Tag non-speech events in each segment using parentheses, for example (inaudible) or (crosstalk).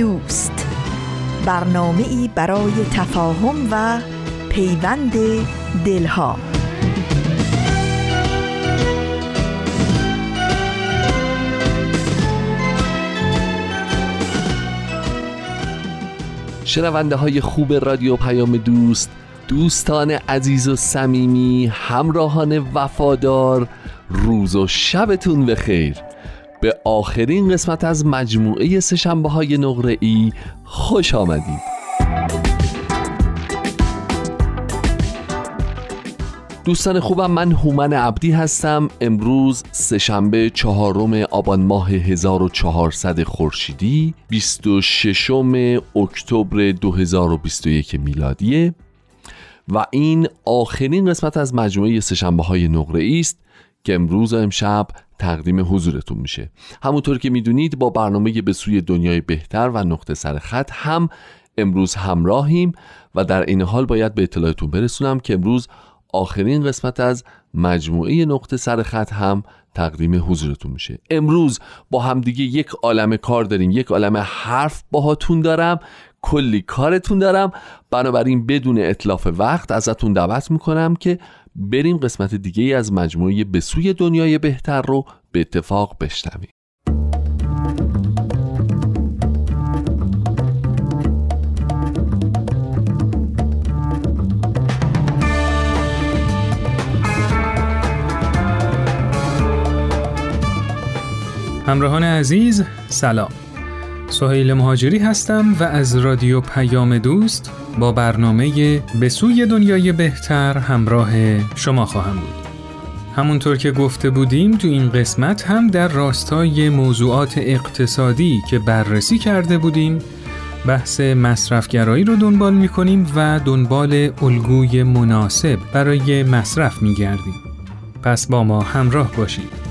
دوست. برنامه ای برای تفاهم و پیوند دلها. شنونده های خوب رادیو پیام دوست دوستان عزیز و صمیمی همراهان وفادار روز و شبتون بخیر. به آخرین قسمت از مجموعه سشنبه های نقره ای خوش آمدید. دوستان خوبم من هومن عبدی هستم. امروز سهشنبه چهارم آبان ماه 1400 خورشیدی 26 اکتبر 2021 میلادیه و این آخرین قسمت از مجموعه سشنبه های نقره است که امروز و امشب تقدیم حضورتون میشه. همونطور که می‌دونید با برنامه به سوی دنیای بهتر و نقطه سر خط هم امروز همراهیم و در این حال باید به اطلاعتون برسونم که امروز آخرین قسمت از مجموعه نقطه سر خط هم تقدیم حضورتون میشه. امروز با همدیگه یک عالم کار داریم یک عالم حرف باهاتون دارم کلی کارتون دارم. بنابراین بدون اطلاف وقت ازتون دعوت می‌کنم که بریم قسمت دیگه از مجموعه به سوی دنیای بهتر رو به اتفاق بشنویم. همراهان عزیز سلام. سهیل مهاجری هستم و از رادیو پیام دوست با برنامه به سوی دنیای بهتر همراه شما خواهم بود. همونطور که گفته بودیم تو این قسمت هم در راستای موضوعات اقتصادی که بررسی کرده بودیم بحث مصرفگرایی رو دنبال می کنیم و دنبال الگوی مناسب برای مصرف می گردیم. پس با ما همراه باشید.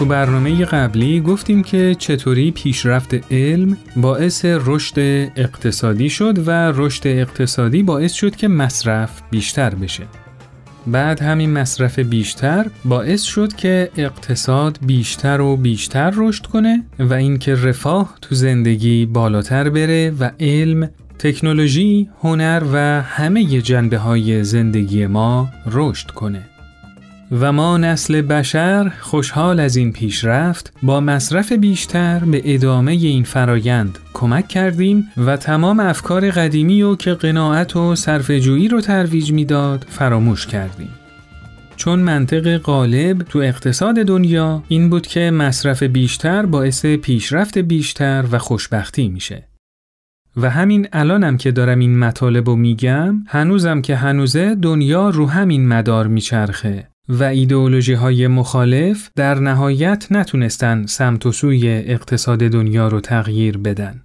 تو برنامه قبلی گفتیم که چطوری پیشرفت علم باعث رشد اقتصادی شد و رشد اقتصادی باعث شد که مصرف بیشتر بشه. بعد همین مصرف بیشتر باعث شد که اقتصاد بیشتر و بیشتر رشد کنه و اینکه رفاه تو زندگی بالاتر بره و علم، تکنولوژی، هنر و همه جنبه های زندگی ما رشد کنه. و ما نسل بشر خوشحال از این پیشرفت با مصرف بیشتر به ادامه این فرایند کمک کردیم و تمام افکار قدیمی و که قناعت و صرفجویی رو ترویج می‌داد فراموش کردیم. چون منطق غالب تو اقتصاد دنیا این بود که مصرف بیشتر باعث پیشرفت بیشتر و خوشبختی میشه. و همین الانم که دارم این مطالب رو میگم هنوزم که هنوزه دنیا رو همین مدار میچرخه و ایدئولوژی های مخالف در نهایت نتونستن سمت و سوی اقتصاد دنیا رو تغییر بدن.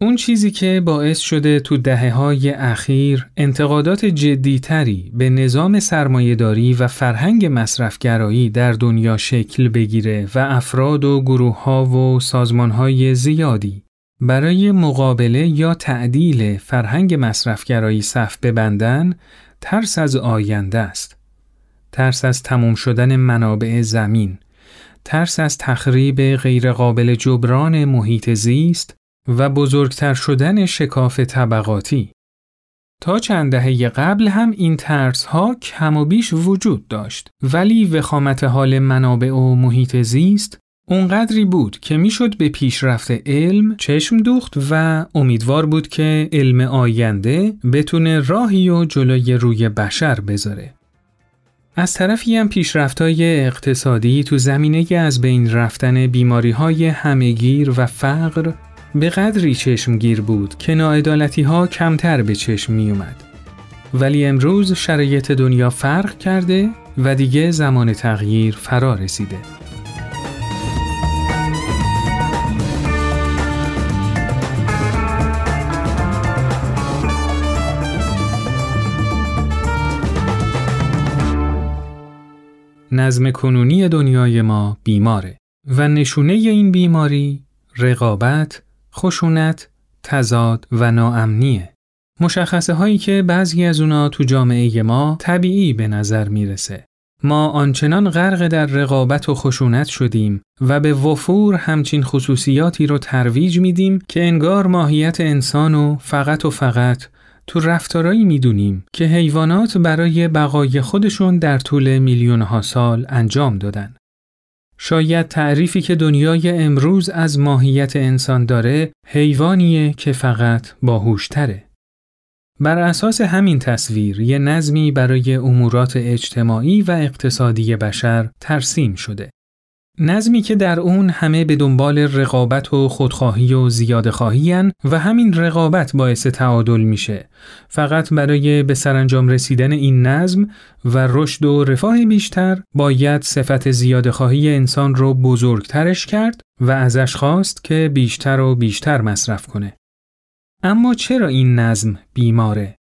اون چیزی که باعث شده تو دهه های اخیر انتقادات جدیتری به نظام سرمایهداری و فرهنگ مصرفگرایی در دنیا شکل بگیره و افراد و گروه ها و سازمان های زیادی برای مقابله یا تعدیل فرهنگ مصرفگرایی صف ببندن ترس از آینده است. ترس از تموم شدن منابع زمین، ترس از تخریب غیرقابل جبران محیط زیست و بزرگتر شدن شکاف طبقاتی. تا چند دهه قبل هم این ترس ها کم و بیش وجود داشت ولی وخامت حال منابع و محیط زیست اونقدری بود که می‌شد به پیشرفت علم چشم دوخت و امیدوار بود که علم آینده بتونه راهی و جلوی روی بشر بذاره. از طرفی هم پیشرفتهای اقتصادی تو زمینه از بین رفتن بیماری های همگیر و فقر به قدری چشمگیر بود که ناعدالتی ها کمتر به چشم می اومد. ولی امروز شرایط دنیا فرق کرده و دیگه زمان تغییر فرا رسیده. نظم کنونی دنیای ما بیماره و نشونه این بیماری رقابت، خشونت، تضاد و ناامنیه. مشخصه هایی که بعضی از اونا تو جامعه ما طبیعی به نظر می‌رسه. ما آنچنان غرق در رقابت و خشونت شدیم و به وفور همچین خصوصیاتی رو ترویج میدیم که انگار ماهیت انسان و فقط و فقط تو رفتارایی می‌دونیم که حیوانات برای بقای خودشون در طول میلیون ها سال انجام دادن. شاید تعریفی که دنیای امروز از ماهیت انسان داره حیوانیه که فقط باهوشتره. بر اساس همین تصویر یه نظمی برای امورات اجتماعی و اقتصادی بشر ترسیم شده. نظمی که در اون همه به دنبال رقابت و خودخواهی و زیاده خواهی و همین رقابت باعث تعادل میشه. فقط برای به سرانجام رسیدن این نظم و رشد و رفاه بیشتر باید صفت زیاده خواهی انسان رو بزرگترش کرد و ازش خواست که بیشتر و بیشتر مصرف کنه. اما چرا این نظم بیماره؟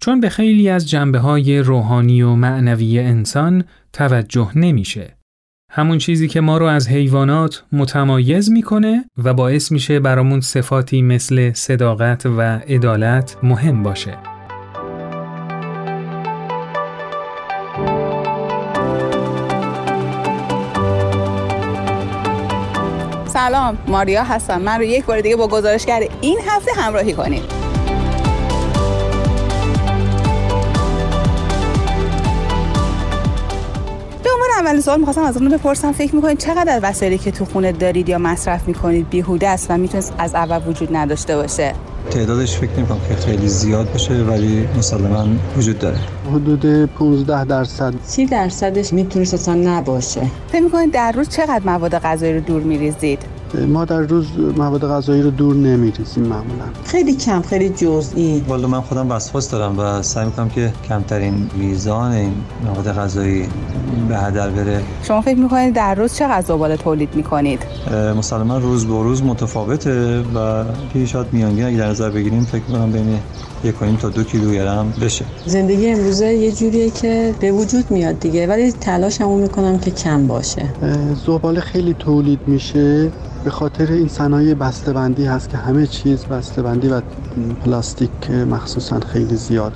چون به خیلی از جنبه های روحانی و معنوی انسان توجه نمیشه. همون چیزی که ما رو از حیوانات متمایز می‌کنه و باعث میشه برامون صفاتی مثل صداقت و عدالت مهم باشه. سلام ماریا هستم من رو یک بار دیگه با گزارشگر این هفته همراهی کنید اول سوال می‌خواستم از اون بپرسم. فکر می‌کنید چقدر از وسایلی که تو خونه دارید یا مصرف می‌کنید بیهوده است و می‌تونست از اول وجود نداشته باشه؟ تعدادش فکر نمی‌کنم که خیلی زیاد باشه ولی مسلما وجود داره. حدود 15 درصد. 30 درصدش می‌تونست اصلا نباشه. فکر می‌کنید در روز چقدر مواد غذایی رو دور میریزید؟ ما در روز مواد غذایی رو دور نمیریزیم معمولا. خیلی کم خیلی جزئی. والا من خودم وسواس دارم و سعی می‌کنم که کمترین میزان این مواد غذایی به هدر بره. شما فکر می‌کنید در روز چقدر زباله تولید می‌کنید؟ مسلما روز به روز متفاوته و شاید میانگین اگه در نظر بگیریم فکر می‌کنم بین یک تا دو کیلوگرم بشه. زندگی امروزه یه جوریه که به وجود میاد دیگه ولی تلاشمو می‌کنم که کم باشه. زباله خیلی تولید میشه. به خاطر این صنایع بسته‌بندی هست که همه چیز بسته‌بندی و پلاستیک مخصوصا خیلی زیاد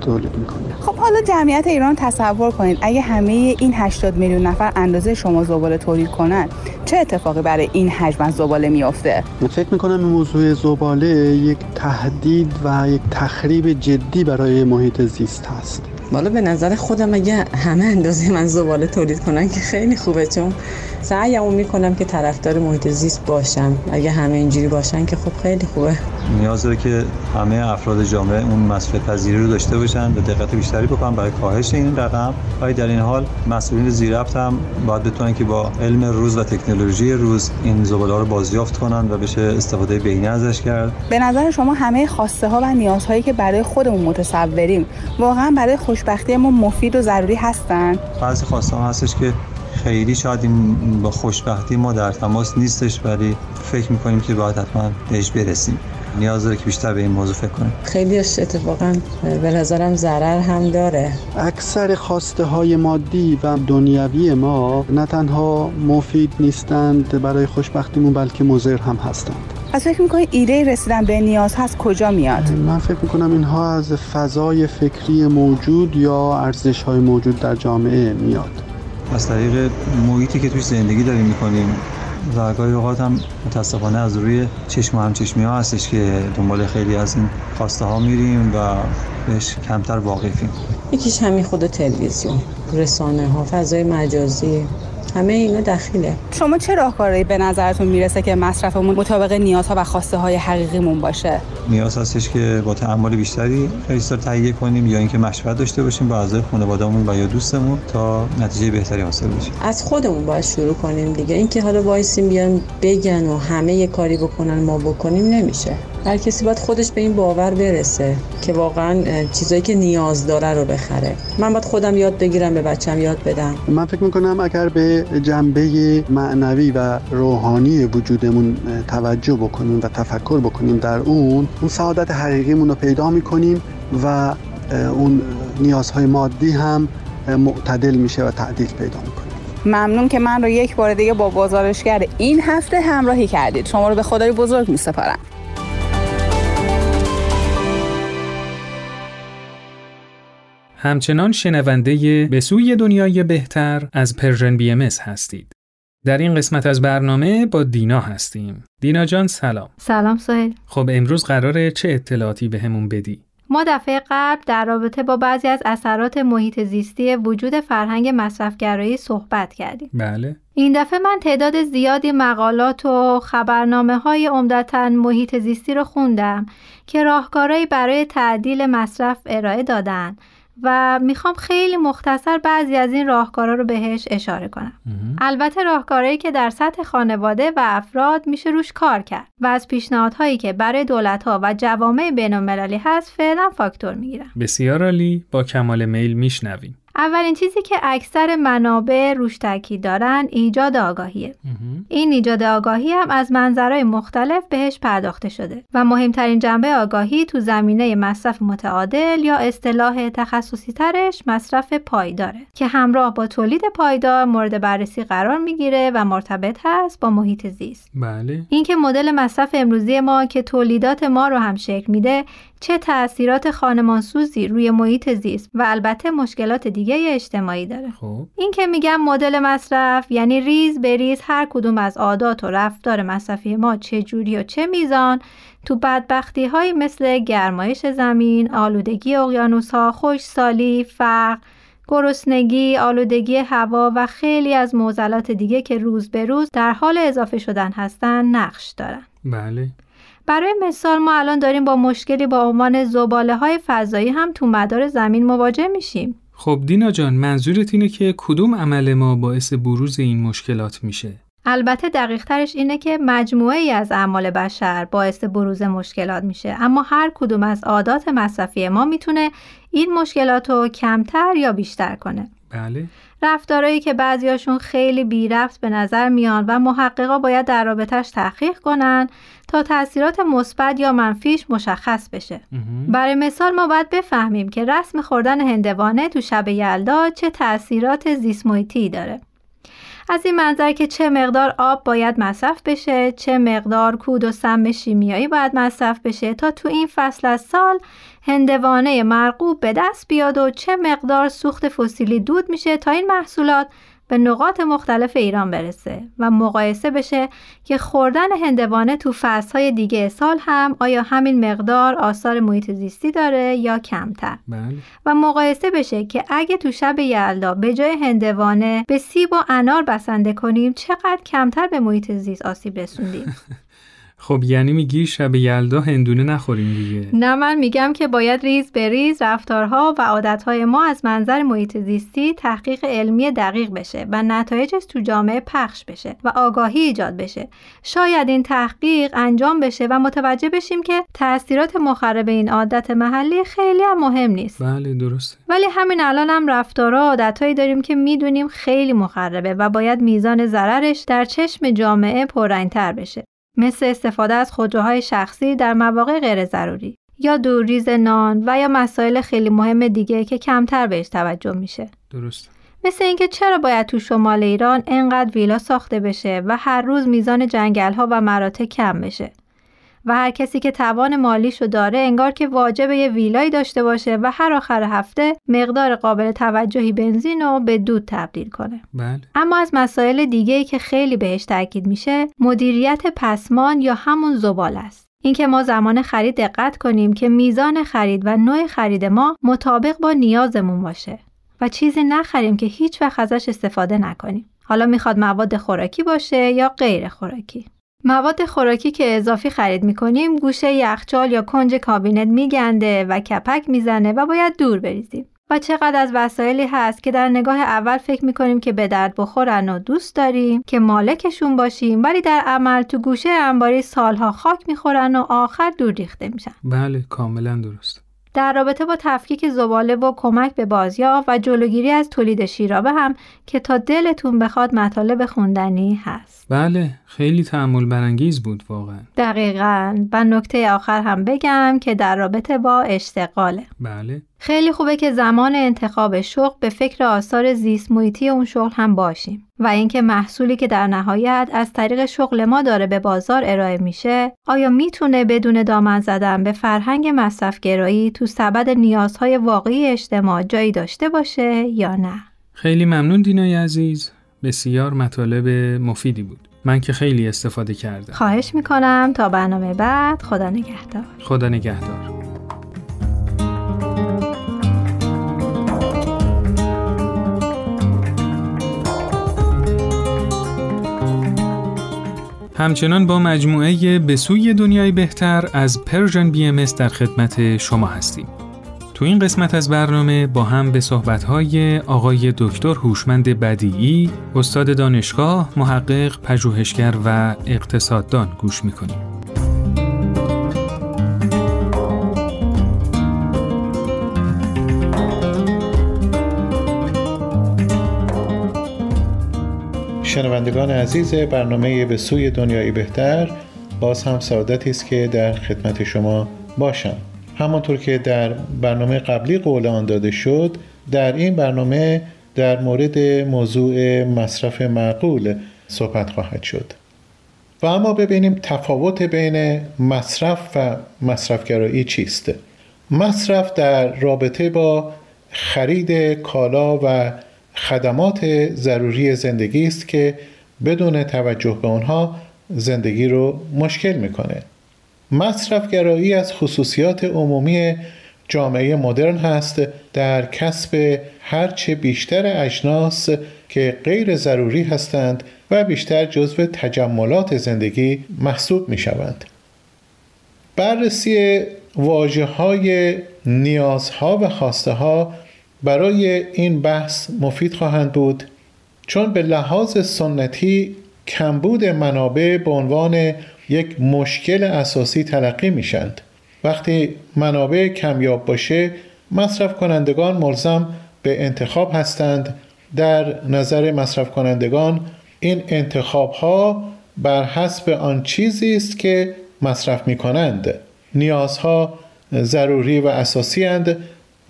تولید می‌کنه. خب حالا جمعیت ایران تصور کنید اگه همه این 80 میلیون نفر اندازه شما زباله تولید کنن چه اتفاقی برای این حجم از زباله میافته؟ من فکر می‌کنم این موضوع زباله یک تهدید و یک تخریب جدی برای محیط زیست هست. بالا به نظر خودم اگه همه اندازه من زباله تولید کنن که خیلی خوبه چون سعیمو می‌کنم که طرفدار محیط زیست باشم. اگه همه اینجوری باشن که خب خیلی خوبه. نیاز داره که همه افراد جامعه اون مسئولیت پذیری رو داشته باشن و دقت بیشتری بکنن. برای کاهش این رقم و در این حال مسئولین زیرفت هم باید بتونن که با علم روز و تکنولوژی روز این زباله رو بازیافت کنن و بشه استفاده بهینه ازش کرد. به نظر شما همه خواسته ها و نیازهایی که برای خودمون متصوریم واقعا برای خوشبختی ما مفید و ضروری هستن؟ بعضی خواسته ها هستش که خیلی شاید این با خوشبختی ما در تماس نیستش ولی فکر می‌کنیم که باید حتما بهش برسیم. نیاز داره که بیشتر به این موضوع فکر کنیم. خیلیش اتفاقا به نظرم ضرر هم داره. اکثر خواسته های مادی و دنیوی ما نه تنها مفید نیستند برای خوشبختیمون بلکه مضر هم هستند. پس فکر می‌کنی ایده رسیدن به نیاز هست کجا میاد؟ من فکر می‌کنم اینها از فضای فکری موجود یا ارزش های موجود در جامعه میاد. از طریق محیطی که توش زندگی داریم می‌کنیم و گاهی اوقات هم متاسفانه از روی چشم و همچشمی ها هستش که دنبال خیلی از این خواسته ها میریم و بهش کمتر واقفیم. یکیش همین خود تلویزیون رسانه ها فضای مجازی. همه اینا دخیله. شما چه راهکاری به نظرتون می‌رسه که مصرفمون مطابق نیازها و خواسته های حقیقیمون باشه؟ نیاز هستش که با تعامل بیشتری فریستار تهیه کنیم یا اینکه مشورت داشته باشیم با اعضای خانوادهمون و یا دوستمون تا نتیجه بهتری حاصل بشه. از خودمون باید شروع کنیم دیگه. اینکه حالا وایسیم بیان بگن و همه یه کاری بکنن ما بکنیم نمیشه. هر کسی باید خودش به این باور برسه که واقعا چیزایی که نیاز داره رو بخره. من باید خودم یاد بگیرم به بچم یاد بدم. من فکر می‌کنم اگر به جنبه معنوی و روحانی وجودمون توجه بکنیم و تفکر بکنیم در اون اون سعادت حقیقیمون رو پیدا می‌کنیم و اون نیازهای مادی هم معتدل میشه و تعدیل پیدا می‌کنه. ممنون که من رو یک بار دیگه با بازارشگر این هفته همراهی کردید. شما رو به خدای بزرگ میسپارم. همچنان شنونده به سوی دنیای بهتر از پرژن بی ام هستید. در این قسمت از برنامه با دینا هستیم. دینا جان سلام. سلام سهیل. خب امروز قراره چه اطلاعاتی به همون بدی؟ ما دفعه قبل در رابطه با بعضی از اثرات محیط زیستی وجود فرهنگ مصرفگرایی صحبت کردیم. بله. این دفعه من تعداد زیادی مقالات و خبرنامه های عمدتا محیط زیستی رو خوندم که راهکارهایی برای تعدیل مصرف ارائه دادن و می‌خوام خیلی مختصر بعضی از این راهکارها رو بهش اشاره کنم. البته راهکارهایی که در سطح خانواده و افراد میشه روش کار کرد و از پیشنهادهایی که برای دولتها و جوامع بینالمللی هست فعلا فاکتور می‌گیرم بسیار عالی با کمال میل میشنویم. اولین چیزی که اکثر منابع روش تاکید دارن ایجاد آگاهیه. این ایجاد آگاهی هم از منظرهای مختلف بهش پرداخته شده و مهمترین جنبه آگاهی تو زمینه مصرف متعادل یا اصطلاح تخصصی ترش مصرف پایداره که همراه با تولید پایدار مورد بررسی قرار می‌گیره و مرتبط هست با محیط زیست. بله. اینکه مدل مصرف امروزی ما که تولیدات ما رو هم شکل میده چه تأثیرات خانمانسوزی روی محیط زیست و البته مشکلات دیگه اجتماعی داره. خب. این که میگم مدل مصرف یعنی ریز به ریز هر کدوم از عادات و رفتار مصرفی ما چه جوری و چه میزان تو بدبختی های مثل گرمایش زمین، آلودگی اقیانوس ها، خوشسالی، فقر، گرسنگی، آلودگی هوا و خیلی از معضلات دیگه که روز به روز در حال اضافه شدن هستن نقش دارن. بله. برای مثال ما الان داریم با مشکلی با عنوان زباله های فضایی هم تو مدار زمین مواجه میشیم. خب دینا جان منظورت اینه که کدوم عمل ما باعث بروز این مشکلات میشه؟ البته دقیق ترش اینه که مجموعه ای از اعمال بشر باعث بروز مشکلات میشه اما هر کدوم از عادات مصرفی ما می‌تونه این مشکلات رو کمتر یا بیشتر کنه. بله رفتارهایی که بعضیاشون خیلی بی رفت به نظر میان و محققا باید در رابطش تحقیق کنن تا تاثیرات مثبت یا منفیش مشخص بشه. برای مثال ما باید بفهمیم که رسم خوردن هندوانه تو شب یلدا چه تاثیرات زیست داره. از این منظر که چه مقدار آب باید مصرف بشه چه مقدار کود و سم شیمیایی باید مصرف بشه تا تو این فصل از سال هندوانه مرغوب به دست بیاد و چه مقدار سوخت فسیلی دود میشه تا این محصولات به نقاط مختلف ایران برسه و مقایسه بشه که خوردن هندوانه تو فصلهای دیگه سال هم آیا همین مقدار آثار محیط زیستی داره یا کمتر بله. و مقایسه بشه که اگه تو شب یلدا به جای هندوانه به سیب و انار بسنده کنیم چقدر کمتر به محیط زیست آسیب رسوندیم (laughs) خب یعنی میگی شب یلدا هندونه نخوریم دیگه. نه من میگم که باید ریز به ریز رفتارها و عادتهای ما از منظر محیط زیستی تحقیق علمی دقیق بشه و نتایجش تو جامعه پخش بشه و آگاهی ایجاد بشه. شاید این تحقیق انجام بشه و متوجه بشیم که تاثیرات مخرب این عادت محلی خیلی هم مهم نیست. بله درسته. ولی همین الان هم رفتارها عادتهایی داریم که می‌دونیم خیلی مخربه و باید میزان ضررش در چشم جامعه پررنگتر بشه. مثل استفاده از خودروهای شخصی در مواقع غیر ضروری یا دورریز نان و یا مسائل خیلی مهم دیگه که کمتر بهش توجه میشه. درست. مثل اینکه چرا باید تو شمال ایران انقدر ویلا ساخته بشه و هر روز میزان جنگل ها و مراتع کم بشه. و هر کسی که توان مالیشو داره انگار که واجب یه ویلایی داشته باشه و هر آخر هفته مقدار قابل توجهی بنزین رو به دود تبدیل کنه. بله. اما از مسائل دیگه ای که خیلی بهش تاکید میشه مدیریت پسمان یا همون زبال است. اینکه ما زمان خرید دقت کنیم که میزان خرید و نوع خرید ما مطابق با نیازمون باشه و چیزی نخریم که هیچ وقت ازش استفاده نکنیم. حالا می‌خواد مواد خوراکی باشه یا غیر خوراکی مواد خوراکی که اضافی خرید می‌کنیم گوشه یخچال یا کنج کابینت میگنده و کپک می‌زنه و باید دور بریزیم. و چقدر از وسایلی هست که در نگاه اول فکر می‌کنیم که به درد بخورن و دوست داریم که مالکشون باشیم ولی در عمل تو گوشه انباری سالها خاک می‌خورن و آخر دور ریخته میشن. بله کاملا درست. در رابطه با تفکیک زباله و کمک به بازیافت و جلوگیری از تولید شیرابه هم که تا دلتون بخواد مطالب خوندنی هست. بله خیلی تعمل برانگیز بود واقعا. دقیقا و نکته آخر هم بگم که در رابطه با اشتغاله. بله. خیلی خوبه که زمان انتخاب شغل به فکر آثار زیست محیطی اون شغل هم باشیم و اینکه محصولی که در نهایت از طریق شغل ما داره به بازار ارائه میشه آیا می‌تونه بدون دامن زدن به فرهنگ مصرفگرایی تو سبد نیازهای واقعی اجتماع جایی داشته باشه یا نه خیلی ممنون دینای عزیز بسیار مطالب مفیدی بود. من که خیلی استفاده کردم. خواهش می‌کنم. تا برنامه بعد خدا نگهدار. خدا نگهدار. همچنان با مجموعه به سوی دنیای بهتر از پرژن بی ام در خدمت شما هستیم. تو این قسمت از برنامه با هم به صحبت‌های آقای دکتر هوشمند بدیعی، استاد دانشگاه، محقق، پژوهشگر و اقتصاددان گوش می‌کنیم. شنوندگان عزیز برنامه به سوی دنیایی بهتر باز هم سعادتی است که در خدمت شما باشم همانطور که در برنامه قبلی قول آن داده شد در این برنامه در مورد موضوع مصرف معقول صحبت خواهد شد. و اما ببینیم تفاوت بین مصرف و مصرفگرایی چیست. مصرف در رابطه با خرید کالا و خدمات ضروری زندگی است که بدون توجه به آنها زندگی رو مشکل می‌کنه. مصرفگرایی از خصوصیات عمومی جامعه مدرن هست در کسب هرچه بیشتر اجناس که غیر ضروری هستند و بیشتر جزو تجملات زندگی محسوب می شوند. بررسی واجه های نیازها و خواسته ها برای این بحث مفید خواهند بود چون به لحاظ سنتی کمبود منابع به عنوان یک مشکل اساسی تلقی میشند. وقتی منابع کمیاب باشه مصرف کنندگان ملزم به انتخاب هستند. در نظر مصرف کنندگان این انتخاب ها بر حسب آن چیزی است که مصرف می کنند نیازها ضروری و اساسی هند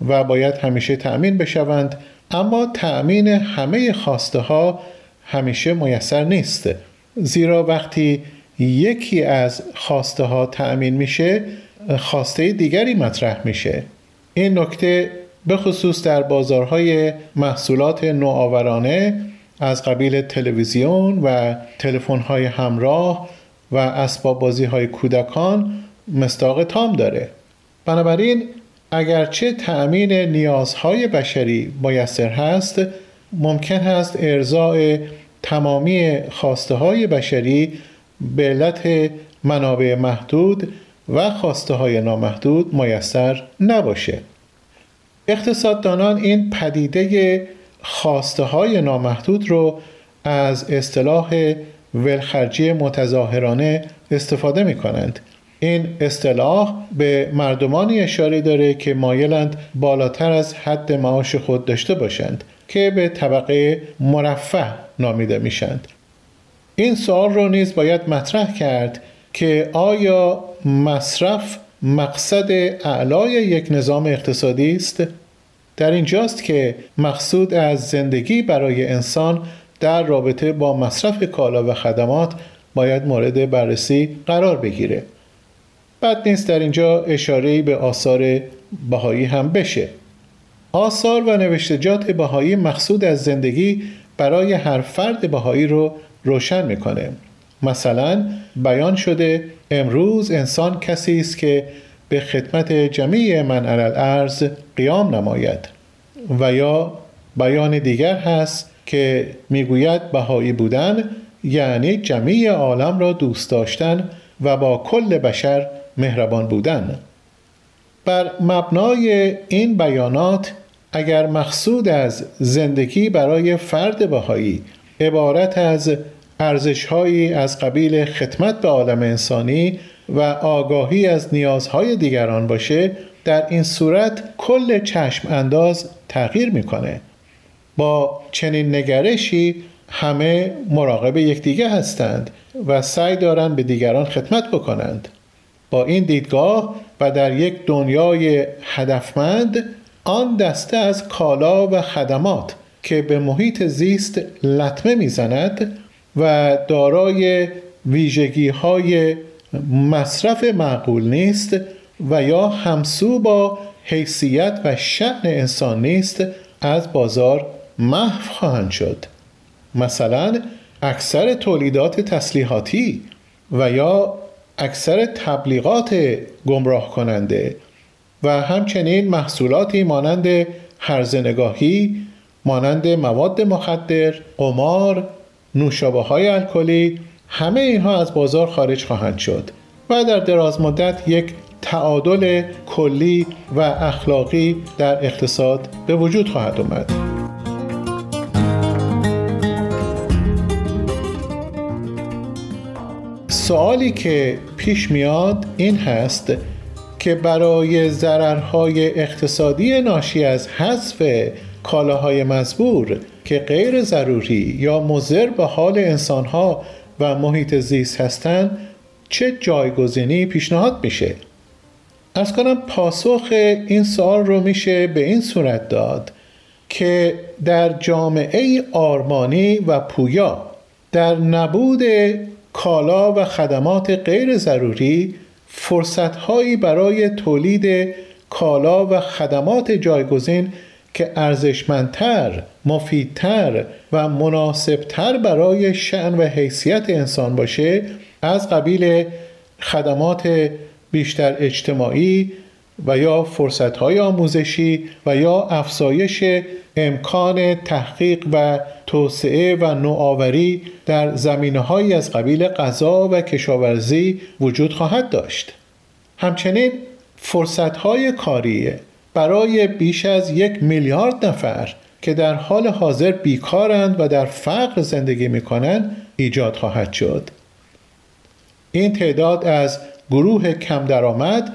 و باید همیشه تأمین بشوند. اما تأمین همه خواسته ها همیشه میسر نیست. زیرا وقتی یکی از خواسته ها تأمین میشه خواسته دیگری مطرح میشه. این نکته به خصوص در بازارهای محصولات نوآورانه از قبیل تلویزیون و تلفن‌های همراه و اسباب بازی های کودکان مستاق تام داره. بنابراین اگرچه تأمین نیازهای بشری میسر هست ممکن است ارزاع تمامی خواسته های بشری به علت منابع محدود و خواسته های نامحدود میسر نباشه. اقتصاددانان این پدیده خواسته های نامحدود رو از اصطلاح ولخرجی متظاهرانه استفاده می کنند این اصطلاح به مردمانی اشاره داره که مایلند بالاتر از حد معاش خود داشته باشند که به طبقه مرفه نامیده میشند. این سوال رو نیز باید مطرح کرد که آیا مصرف مقصد اعلای یک نظام اقتصادی است؟ در اینجاست که مقصود از زندگی برای انسان در رابطه با مصرف کالا و خدمات باید مورد بررسی قرار بگیره. بد نیست در اینجا اشاره به آثار بهایی هم بشه. آثار و نوشتجات بهایی مقصود از زندگی برای هر فرد بهایی رو روشن می‌کنه. مثلا بیان شده امروز انسان کسی است که به خدمت جمیع من علل ارز قیام نماید و یا بیان دیگر هست که می‌گوید بهایی بودن یعنی جمیع عالم را دوست داشتن و با کل بشر مهربان بودن. بر مبنای این بیانات اگر مقصود از زندگی برای فرد بهایی عبارت از ارزشهایی از قبیل خدمت به عالم انسانی و آگاهی از نیازهای دیگران باشه در این صورت کل چشم انداز تغییر می‌کنه. با چنین نگرشی همه مراقب یکدیگه هستند و سعی دارند به دیگران خدمت بکنند. با این دیدگاه و در یک دنیای هدفمند آن دسته از کالا و خدمات که به محیط زیست لطمه می‌زند و دارای ویژگی های مصرف معقول نیست و یا همسو با حیثیت و شعن انسان نیست از بازار محو خواهند شد. مثلا اکثر تولیدات تسلیحاتی و یا اکثر تبلیغات گمراه کننده و همچنین محصولاتی مانند هرزنگاهی مانند مواد مخدر، قمار، نوشابه های الکلی همه اینها از بازار خارج خواهند شد و در دراز مدت یک تعادل کلی و اخلاقی در اقتصاد به وجود خواهد آمد. سوالی که پیش میاد این هست که برای ضررهای اقتصادی ناشی از حذف کالاهای مزبور که غیر ضروری یا مضر به حال انسانها و محیط زیست هستند چه جایگزینی پیشنهاد میشه؟ از کنم پاسخ این سوال رو میشه به این صورت داد که در جامعه آرمانی و پویا در نبود کالا و خدمات غیر ضروری فرصتهایی برای تولید کالا و خدمات جایگزین که ارزشمندتر، مفیدتر و مناسبتر برای شعن و حیثیت انسان باشه از قبیل خدمات بیشتر اجتماعی و یا فرصتهای آموزشی و یا افزایش امکان تحقیق و توسعه و نوآوری در زمینه از قبیل غذا و کشاورزی وجود خواهد داشت. همچنین فرصتهای کاری برای بیش از یک میلیارد نفر که در حال حاضر بیکارند و در فقر زندگی می کنند ایجاد خواهد شد. این تعداد از گروه کم درآمد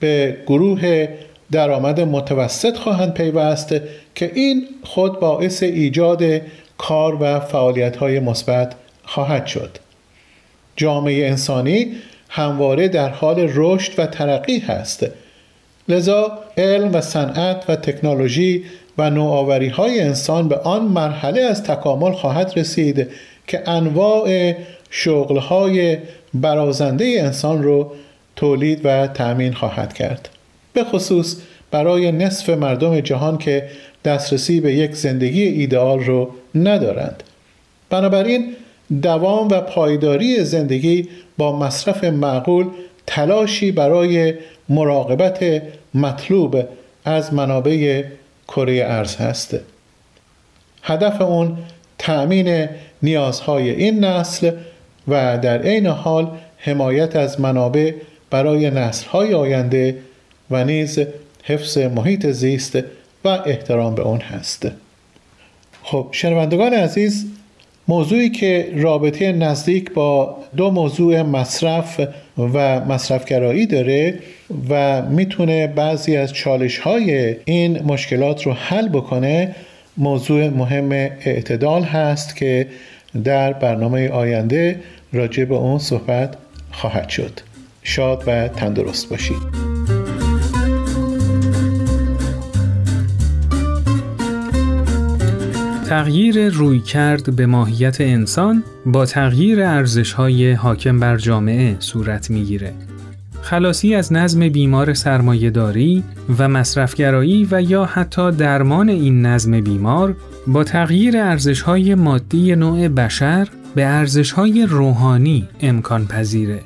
به گروه درآمد متوسط خواهند پیوست که این خود باعث ایجاد کار و فعالیت های مثبت خواهد شد. جامعه انسانی همواره در حال رشد و ترقی هست. لذا علم و صنعت و تکنولوژی و نوآوری های انسان به آن مرحله از تکامل خواهد رسید که انواع شغل های برازنده انسان رو تولید و تأمین خواهد کرد. به خصوص برای نصف مردم جهان که دسترسی به یک زندگی ایدئال رو ندارند. بنابراین دوام و پایداری زندگی با مصرف معقول تلاشی برای مراقبت مطلوب از منابع کره ارز هست. هدف اون تأمین نیازهای این نسل و در عین حال حمایت از منابع برای نسلهای آینده و نیز حفظ محیط زیست و احترام به اون هست خب شنوندگان عزیز موضوعی که رابطه نزدیک با دو موضوع مصرف و مصرفگرایی داره و می‌تونه بعضی از چالش های این مشکلات رو حل بکنه موضوع مهم اعتدال هست که در برنامه آینده راجع به اون صحبت خواهد شد شاد و تندرست باشید تغییر روی کرد به ماهیت انسان با تغییر ارزش های حاکم بر جامعه صورت می‌گیره. خلاصی از نظم بیمار سرمایهداری و مصرفگرایی و یا حتی درمان این نظم بیمار با تغییر ارزش های مادی نوع بشر به ارزش های روحانی امکان پذیره.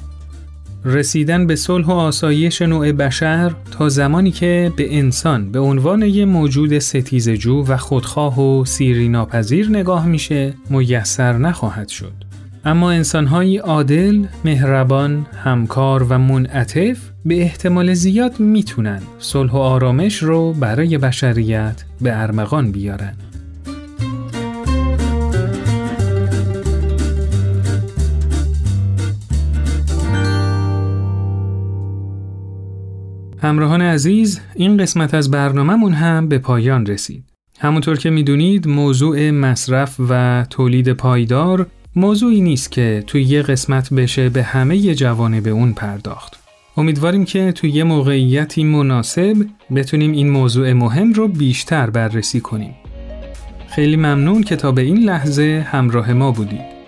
رسیدن به صلح و آسایش نوع بشر تا زمانی که به انسان به عنوان یه موجود ستیزجو و خودخواه و سیری ناپذیر نگاه میشه میسر نخواهد شد. اما انسانهایی عادل، مهربان، همکار و منعطف به احتمال زیاد می‌تونن صلح و آرامش رو برای بشریت به ارمغان بیارن. همراهان عزیز این قسمت از برنامهمون هم به پایان رسید. همونطور که می‌دونید موضوع مصرف و تولید پایدار موضوعی نیست که توی یه قسمت بشه به همه جوانه به اون پرداخت. امیدواریم که توی یه موقعیتی مناسب بتونیم این موضوع مهم رو بیشتر بررسی کنیم. خیلی ممنون که تا به این لحظه همراه ما بودید.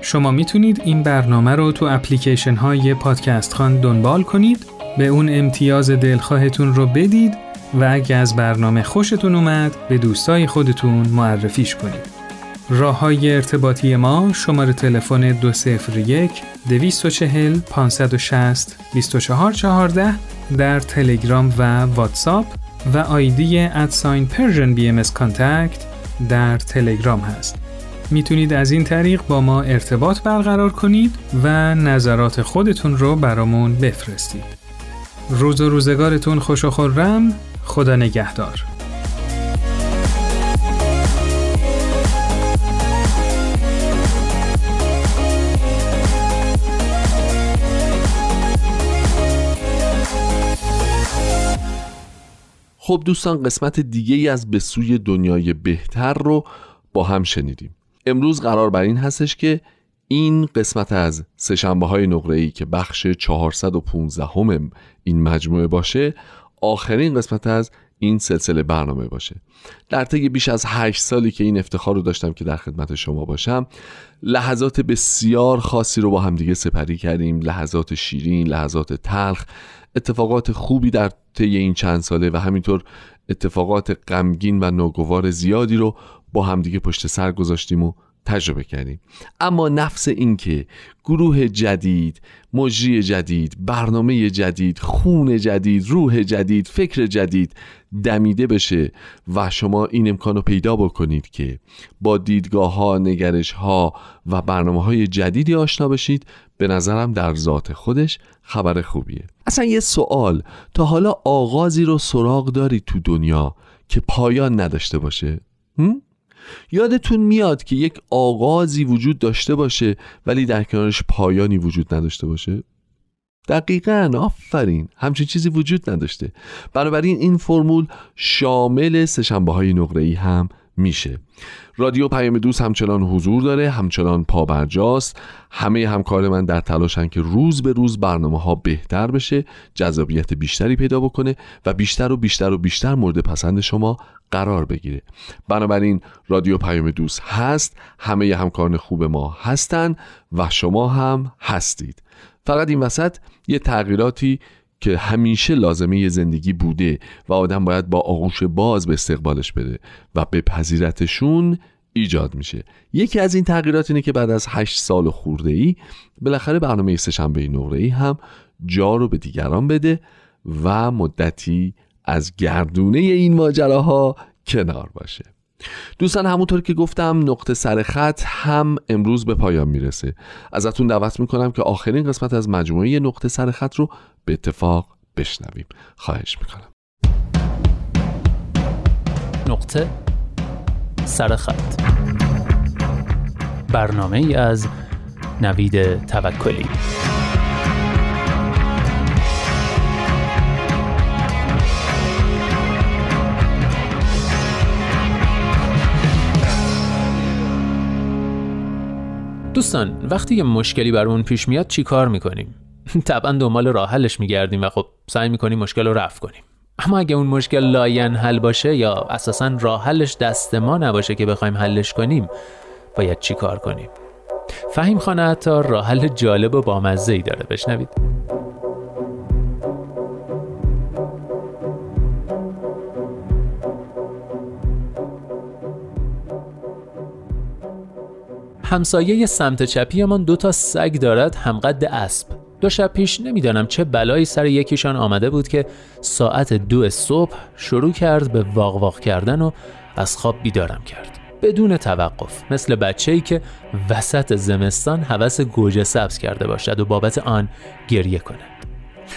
شما می‌تونید این برنامه رو تو اپلیکیشن های پادکست خان دنبال کنید به اون امتیاز دلخواهتون رو بدید و اگه از برنامه خوشتون اومد به دوستای خودتون معرفیش کنید. راه های ارتباطی ما شماره تلفن 201 240 560 2414 در تلگرام و واتساپ و آیدی at sign Persian BM در تلگرام هست. می‌تونید از این طریق با ما ارتباط برقرار کنید و نظرات خودتون رو برامون بفرستید. روز و روزگارتون خوش و خرم خدا نگهدار خب دوستان قسمت دیگه ای از به سوی دنیای بهتر رو با هم شنیدیم. امروز قرار بر این هستش که این قسمت از سهشنبه های نقره ای که بخش 415 همم این مجموعه باشه آخرین قسمت از این سلسله برنامه باشه. در طی بیش از 8 سالی که این افتخار رو داشتم که در خدمت شما باشم لحظات بسیار خاصی رو با همدیگه سپری کردیم. لحظات شیرین لحظات تلخ اتفاقات خوبی در طی این چند ساله و همینطور اتفاقات غمگین و ناگوار زیادی رو با همدیگه پشت سر گذاشتیم و تجربه کردیم. اما نفس اینکه گروه جدید مجری جدید برنامه جدید خون جدید روح جدید فکر جدید دمیده بشه و شما این امکان رو پیدا بکنید که با دیدگاه ها نگرش ها و برنامه های جدیدی آشنا بشید به نظرم در ذات خودش خبر خوبیه. اصلا یه سوال تا حالا آغازی رو سراغ دارید تو دنیا که پایان نداشته باشه؟ یادتون میاد که یک آغازی وجود داشته باشه ولی در کنارش پایانی وجود نداشته باشه؟ دقیقا آفرین همچین چیزی وجود نداشته. بنابراین این فرمول شامل سشنبه های نقره هم میشه. رادیو پیام دوست همچنان حضور داره همچنان پابرجاست همه همکار من در تلاشن که روز به روز برنامه ها بهتر بشه جذابیت بیشتری پیدا بکنه و بیشتر و بیشتر و بیشتر مورد پسند شما قرار بگیره. بنابراین رادیو پیام دوست هست همه همکاران خوب ما هستن و شما هم هستید. فقط این وسط یه تغییراتی که همیشه لازمه زندگی بوده و آدم باید با آغوش باز به استقبالش بده و به پذیرتشون ایجاد میشه. یکی از این تغییرات اینه که بعد از هشت سال خورده ای بالاخره برنامه سهشنبه نقره ای هم جا رو به دیگران بده و مدتی از گردونه این ماجراها کنار باشه. دوستان همونطور که گفتم نقطه سر خط هم امروز به پایان می‌رسه. ازتون دعوت می‌کنم که آخرین قسمت از مجموعه نقطه سر خط رو به اتفاق بشنویم. خواهش می‌کنم. نقطه سر خط. برنامه ای از نوید توکلی. دوستان وقتی یه مشکلی برامون پیش میاد چی کار می‌کنیم؟ (laughs) طبعا دنبال راه حلش میگردیم و خب سعی می‌کنیم مشکل رو رفع کنیم. اما اگه اون مشکل لاین حل باشه یا اساسا راه حلش دست ما نباشه که بخوایم حلش کنیم باید چی کار کنیم؟ فهیم خانه حتی راه حل جالب و بامزه ای داره. بشنوید. همسایه سمت چپیمان دو تا سگ دارد همقد اسب. دو شب پیش نمی‌دانم چه بلایی سر یکیشان آمده بود که ساعت دو صبح شروع کرد به واق واق کردن و از خواب بیدارم کرد. بدون توقف مثل بچه ای که وسط زمستان هوس گوجه سبز کرده باشد و بابت آن گریه کنه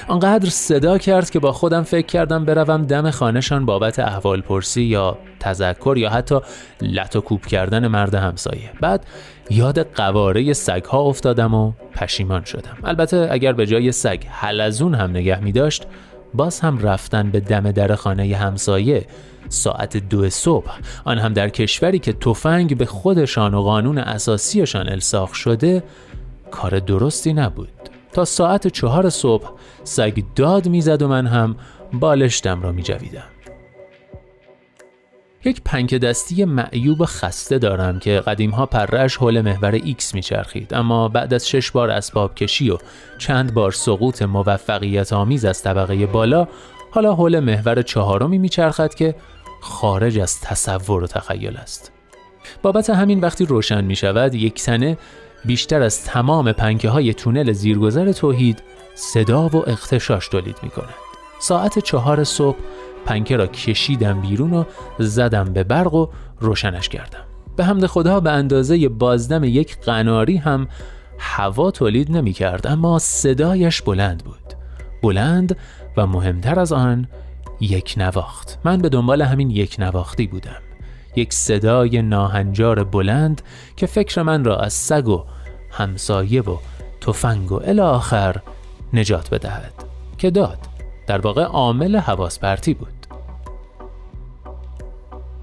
آنقدر صدا کرد که با خودم فکر کردم بروم دم خانهشان بابت احوال پرسی یا تذکر یا حتی لط کوب کردن مرد همسایه. بعد یاد قواره سگ ها افتادم و پشیمان شدم. البته اگر به جای سگ حلزون هم نگه می داشت باز هم رفتن به دم در خانه همسایه ساعت دو صبح. آن هم در کشوری که تفنگ به خودشان و قانون اساسیشان الساخ شده کار درستی نبود. تا ساعت چهار صبح سگ داد می‌زد و من هم بالشتم را می جویدم. یک پنکه دستی معیوب خسته دارم که قدیم ها پرش حول محور ایکس میچرخید اما بعد از شش بار اسباب کشی و چند بار سقوط موفقیت آمیز از طبقه بالا حالا حول محور چهارمی میچرخد که خارج از تصور و تخیل است بابت همین وقتی روشن می شود یک سنه بیشتر از تمام پنکه های تونل زیرگذر توحید صدا و اختشاش تولید می کند. ساعت چهار صبح پنکه را کشیدم بیرون و زدم به برق و روشنش کردم. به حمد خدا به اندازه بازدم یک قناری هم هوا تولید نمی کرد اما صدایش بلند بود. بلند و مهمتر از آن یک نواخت. من به دنبال همین یک نواختی بودم. یک صدای ناهنجار بلند که فکر من را از سگ و همسایه و تفنگ و آخر نجات بدهد که داد در واقع عامل حواس پرتی بود.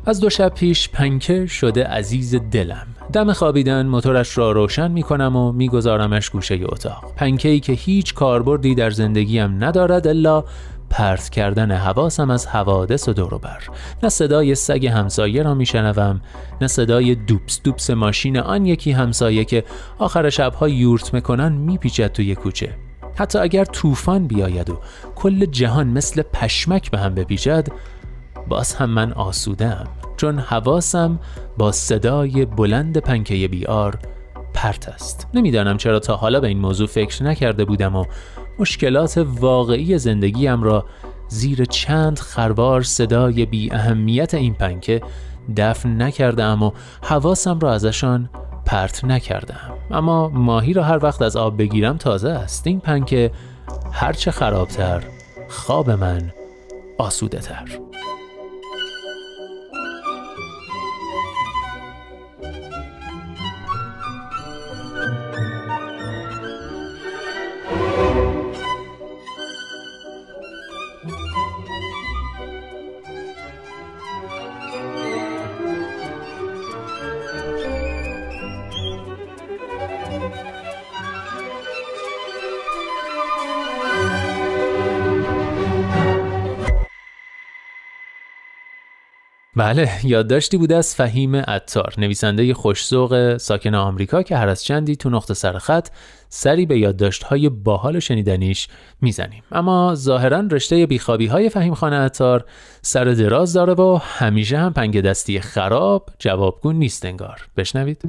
از دو شب پیش پنکه شده عزیز دلم. دم خوابیدن موتورش را روشن می کنم و میگذارمش گوشه اتاق. پنکه ای که هیچ کاربردی در زندگیم ندارد الا پرت کردن حواسم از حوادث و دوروبر نه صدای سگ همسایه را میشنوم نه صدای دوپس دوپس ماشین آن یکی همسایه که آخر شبها یورت می‌کنن میپیچد توی کوچه. حتی اگر طوفان بیاید و کل جهان مثل پشمک به هم بپیچد باز هم من آسودم چون حواسم با صدای بلند پنکه بیار پرت است. نمی‌دانم چرا تا حالا به این موضوع فکر نکرده بودم و مشکلات واقعی زندگیم را زیر چند خربار صدای بی اهمیت این پنکه دفن نکردم و حواسم را ازشان پرت نکردم. اما ماهی را هر وقت از آب بگیرم تازه است. این پنکه هرچه خرابتر خواب من آسوده تر بله یادداشتی بوده از فهیم عطار نویسنده خوشزوق ساکن آمریکا که هر از چندی تو نقطه سر خط سری به یادداشت‌های باحال شنیدنیش می‌زنیم. اما ظاهرا رشته بیخوابی های فهیم خانه عطار سر دراز داره و همیشه هم پنگ دستی خراب جوابگون نیست انگار. بشنوید.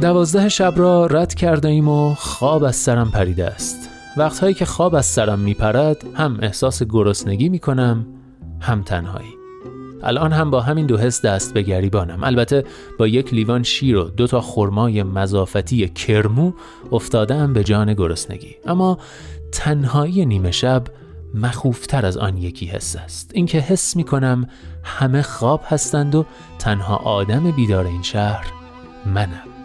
دوازده شب را رد کرده ایم و خواب از سرم پریده است. وقتهایی که خواب از سرم میپرد هم احساس گرسنگی می‌کنم هم تنهایی. الان هم با همین دو حس دست به گریبانم. البته با یک لیوان شیر و دو تا خرمای مزافتی کرمو افتادم به جان گرسنگی. اما تنهایی نیمه شب مخوفتر از آن یکی حس است. اینکه حس می کنم همه خواب هستند و تنها آدم بیدار این شهر منم.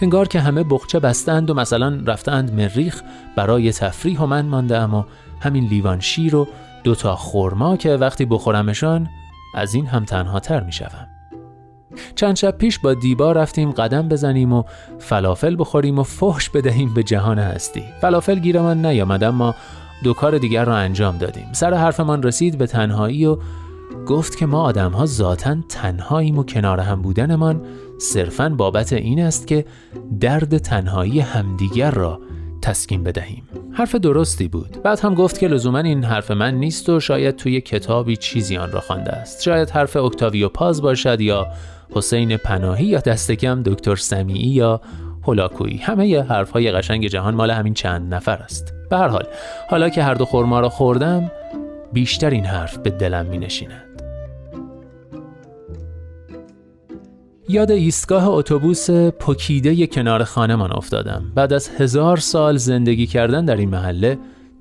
انگار که همه بخچه بستند و مثلا رفتند مریخ برای تفریح و من مانده اما همین لیوان شیر و دوتا خورما که وقتی بخورمشان از این هم تنها تر می. چند شب پیش با دیبا رفتیم قدم بزنیم و فلافل بخوریم و فحش بدهیم به جهان هستی فلافل گیرمان نیامد اما دو کار دیگر را انجام دادیم سر حرفمان رسید به تنهایی و گفت که ما آدم ها ذاتا تنهاییم و کنار هم بودنمان صرفا بابت این است که درد تنهایی همدیگر را تسکین بدهیم. حرف درستی بود. بعد هم گفت که لزوما این حرف من نیست و شاید توی کتابی چیزی آن را خوانده است. شاید حرف اکتاویو پاز باشد یا حسین پناهی یا دستکم دکتر سمیعی یا هولاکویی. همه ی حرف های قشنگ جهان مال همین چند نفر است. به هر حال حالا که هر دو خورما را خوردم بیشتر این حرف به دلم می نشیند یاد ایستگاه اتوبوس پکیده کنار خانمان افتادم. بعد از هزار سال زندگی کردن در این محله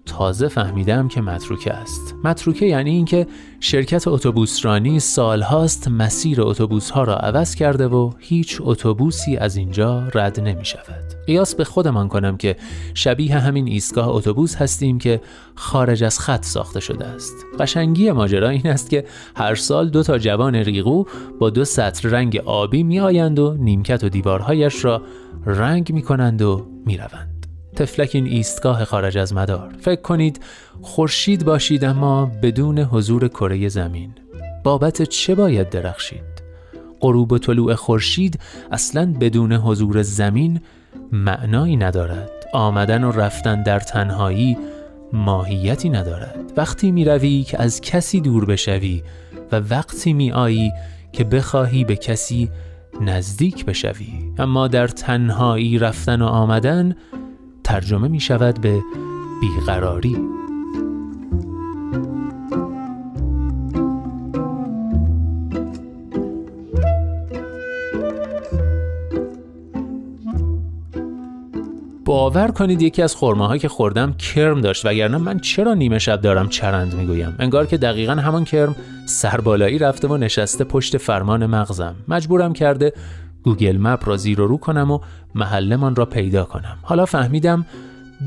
تازه فهمیدم که متروکه است. متروکه یعنی اینکه شرکت اتوبوسرانی سالهاست مسیر اتوبوس ها را عوض کرده و هیچ اتوبوسی از اینجا رد نمی شود قیاس به خودمان کنم که شبیه همین ایستگاه اتوبوس هستیم که خارج از خط ساخته شده است. قشنگی ماجرا این است که هر سال دو تا جوان ریغو با دو سطر رنگ آبی می آیند و نیمکت و دیوارهایش را رنگ می کنند و می روند. تفلک این ایستگاه خارج از مدار. فکر کنید خورشید باشید اما بدون حضور کره زمین. بابت چه باید درخشید؟ غروب و طلوع خورشید اصلا بدون حضور زمین معنایی ندارد. آمدن و رفتن در تنهایی ماهیتی ندارد. وقتی می روی که از کسی دور بشوی و وقتی می آیی که بخواهی به کسی نزدیک بشوی. اما در تنهایی رفتن و آمدن ترجمه می شود به بیقراری. باور کنید یکی از خورماهایی که خوردم کرم داشت وگرنه من چرا نیمه شب دارم چرند می‌گویم؟ انگار که دقیقا همان کرم سربالایی رفته و نشسته پشت فرمان مغزم. مجبورم کرده گوگل مپ را زیر و رو کنم و محلمان را پیدا کنم. حالا فهمیدم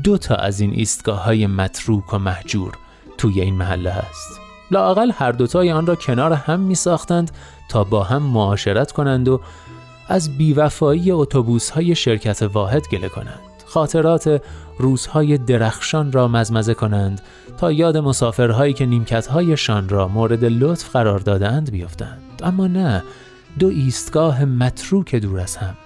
دو تا از این ایستگاه های متروک و محجور توی این محله هست. لاقل هر دوتای آن را کنار هم می ساختند تا با هم معاشرت کنند و از بیوفایی اتوبوس های شرکت واحد گله کنند. خاطرات روزهای درخشان را مزمزه کنند تا یاد مسافرهایی که نیمکتهایشان را مورد لطف قرار دادند بیفتند. اما نه دو ایستگاه متروک دور از هم.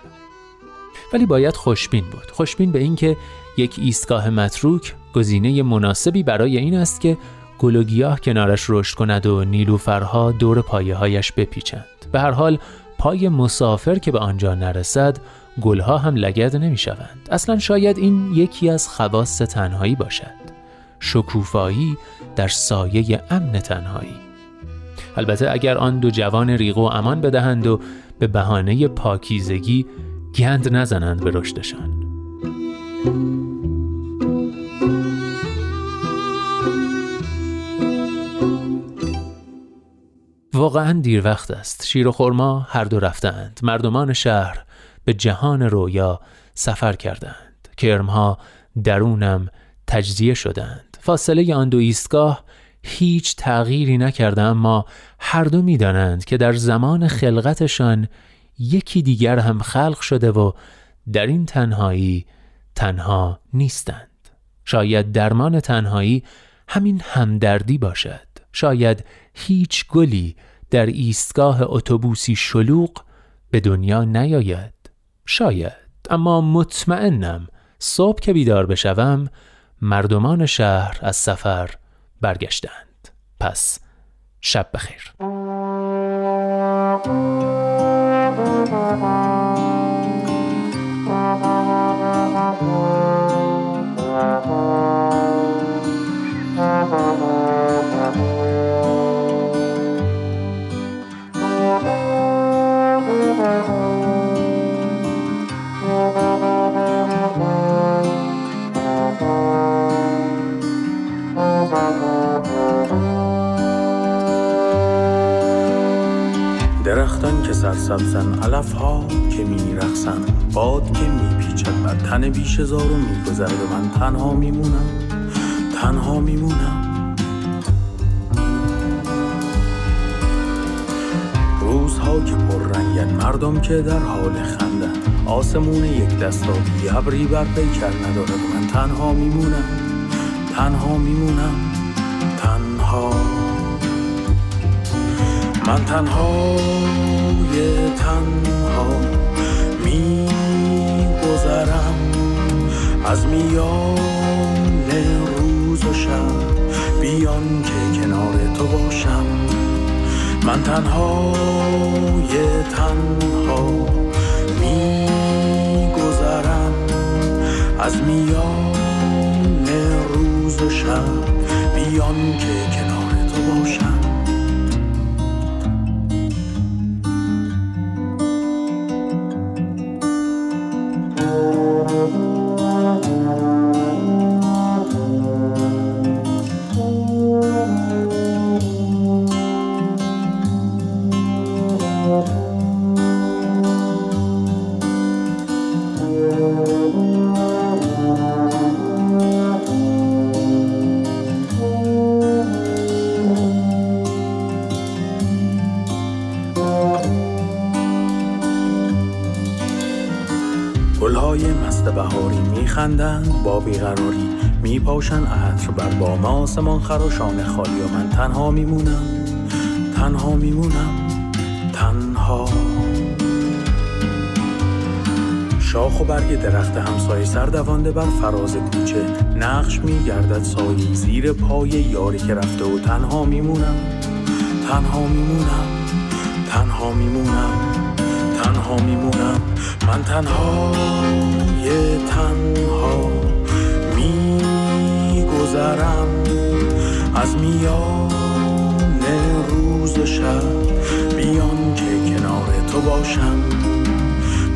ولی باید خوشبین بود. خوشبین به اینکه یک ایستگاه متروک گزینه مناسبی برای این است که گل و گیاه کنارش رشد کند و نیلوفرها دور پایه هایش بپیچند. به هر حال پای مسافر که به آنجا نرسد گلها هم لگد نمی شوند اصلا شاید این یکی از خواص تنهایی باشد. شکوفایی در سایه امن تنهایی. البته اگر آن دو جوان ریغو امان بدهند و به بهانه پاکیزگی گند نزنند به رشدشان. واقعا دیر وقت است. شیر و خورما هر دو رفتند مردمان شهر به جهان رویا سفر کردند کرمها درونم تجزیه شدند فاصله آن دو ایستگاه هیچ تغییری نکرده اما هر دو می‌دانند که در زمان خلقتشان یکی دیگر هم خلق شده و در این تنهایی تنها نیستند. شاید درمان تنهایی همین همدردی باشد. شاید هیچ گلی در ایستگاه اتوبوسی شلوغ به دنیا نیاید. شاید. اما مطمئنم صبح که بیدار بشوم مردمان شهر از سفر برگشتند. پس شب بخیر. سرسبزن علف ها که می رخصن باد که می پیچد بر تن بیش زار و می گذرد و من تنها میمونم تنها میمونم. روزها که پر رنگن مردم که در حال خندن. آسمون یک دستابی ابری بر پیکر نداره من تنها میمونم تنها میمونم تنها. من تنها. تنها می گذرم از میان روز و شب. بیان که کنار تو باشم. من تنهای تنها می گذرم از میان روز و شب. بیان که کنار بر بام آسمان خراشان خالی و من تنها میمونم تنها میمونم تنها. شاخ و برگ درخت همسایه سردوانده بر فراز کوچه نقش میگردد سایی زیر پای یاری که رفته و تنها میمونم تنها میمونم تنها میمونم تنها میمونم. من تنها یه تنها. میگذرم از میان روز و شب. بیان که کنار تو باشم.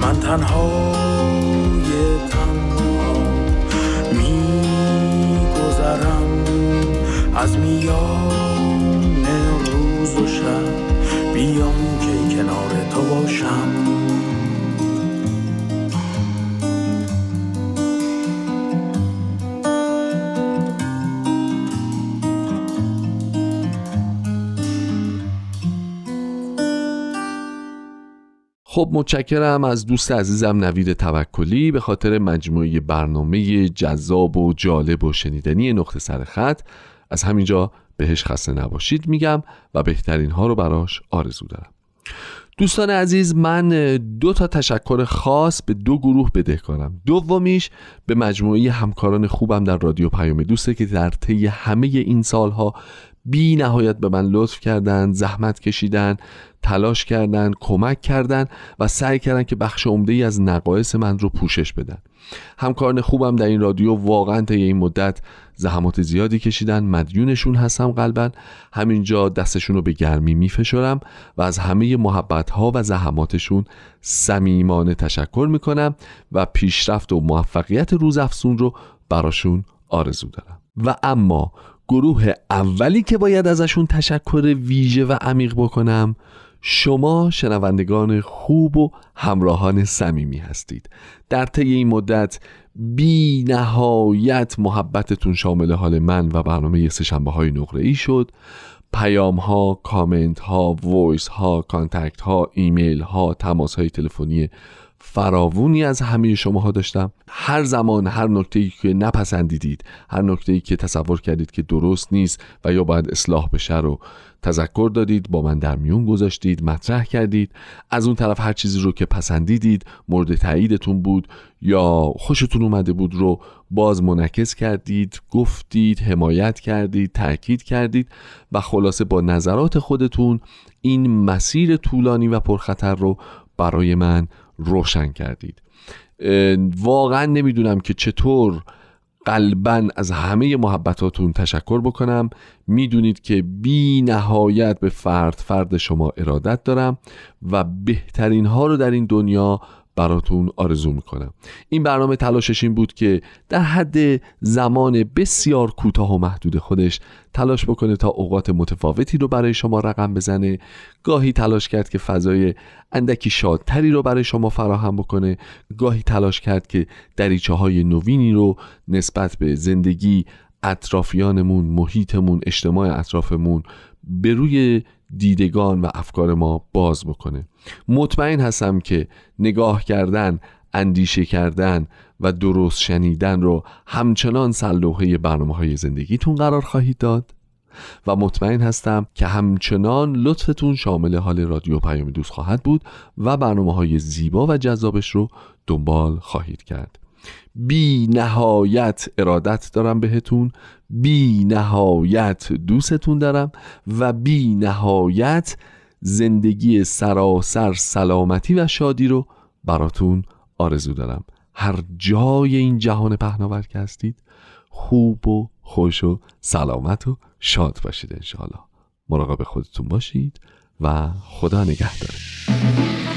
من تنها از میان روز و شب. بیان که کنار تو باشم. خب متشکرم از دوست عزیزم نوید توکلی به خاطر مجموعه برنامه جذاب و جالب و شنیدنی نقطه سر خط. از همینجا بهش خسته نباشید میگم و بهترین ها رو براش آرزو دارم. دوستان عزیز من دو تا تشکر خاص به دو گروه بدهکارم. دومیش به مجموعه همکاران خوبم در رادیو پیام دوسته که در طی همه این سالها بی نهایت به من لطف کردند زحمت کشیدن تلاش کردند کمک کردند و سعی کردند که بخش عمده ای از نقایص من رو پوشش بدن. همکاران خوبم در این رادیو واقعا طی این مدت زحمات زیادی کشیدن مدیونشون هستم قلبا. همینجا دستشون رو به گرمی میفشارم و از همه محبت ها و زحماتشون صمیمانه تشکر می‌کنم و پیشرفت و موفقیت روزافزون رو براشون آرزو دارم. و اما گروه اولی که باید ازشون تشکر ویژه و عمیق بکنم شما شنوندگان خوب و همراهان صمیمی هستید. در طی این مدت بی نهایت محبتتون شامل حال من و برنامه سه‌شنبه های نقره ای شد. پیام ها، کامنت ها، voice ها، contact ها، ایمیل ها، تماس های تلفنی فراوونی از همه شماها داشتم. هر زمان هر نکته ای که نپسندیدید هر نکته ای که تصور کردید که درست نیست و یا باید اصلاح بشه رو تذکر دادید با من در میون گذاشتید مطرح کردید. از اون طرف هر چیزی رو که پسندیدید مورد تاییدتون بود یا خوشتون اومده بود رو باز منعکس کردید گفتید حمایت کردید تاکید کردید و خلاصه با نظرات خودتون این مسیر طولانی و پرخطر رو برای من روشن کردید. واقعا نمی‌دونم که چطور قلبا از همه محبتاتون تشکر بکنم. می‌دونید که بی نهایت به فرد فرد شما ارادت دارم و بهترین ها رو در این دنیا براتون آرزو می‌کنم. این برنامه تلاشش این بود که در حد زمان بسیار کوتاه و محدود خودش تلاش بکنه تا اوقات متفاوتی رو برای شما رقم بزنه. گاهی تلاش کرد که فضای اندکی شادتری رو برای شما فراهم بکنه. گاهی تلاش کرد که دریچه های نوینی رو نسبت به زندگی اطرافیانمون محیطمون اجتماع اطرافمون به روی دیدگان و افکار ما باز بکنه. مطمئن هستم که نگاه کردن اندیشه کردن و درست شنیدن رو همچنان سلوحه برنامه های زندگیتون قرار خواهید داد و مطمئن هستم که همچنان لطفتون شامل حال رادیو پیام دوست خواهد بود و برنامه های زیبا و جذابش رو دنبال خواهید کرد. بی نهایت ارادت دارم بهتون بی نهایت دوستتون دارم و بی نهایت زندگی سراسر سلامتی و شادی رو براتون آرزو دارم. هر جای این جهان پهناور که هستید خوب و خوش و سلامت و شاد باشید انشاءالله. مراقب خودتون باشید و خدا نگهداره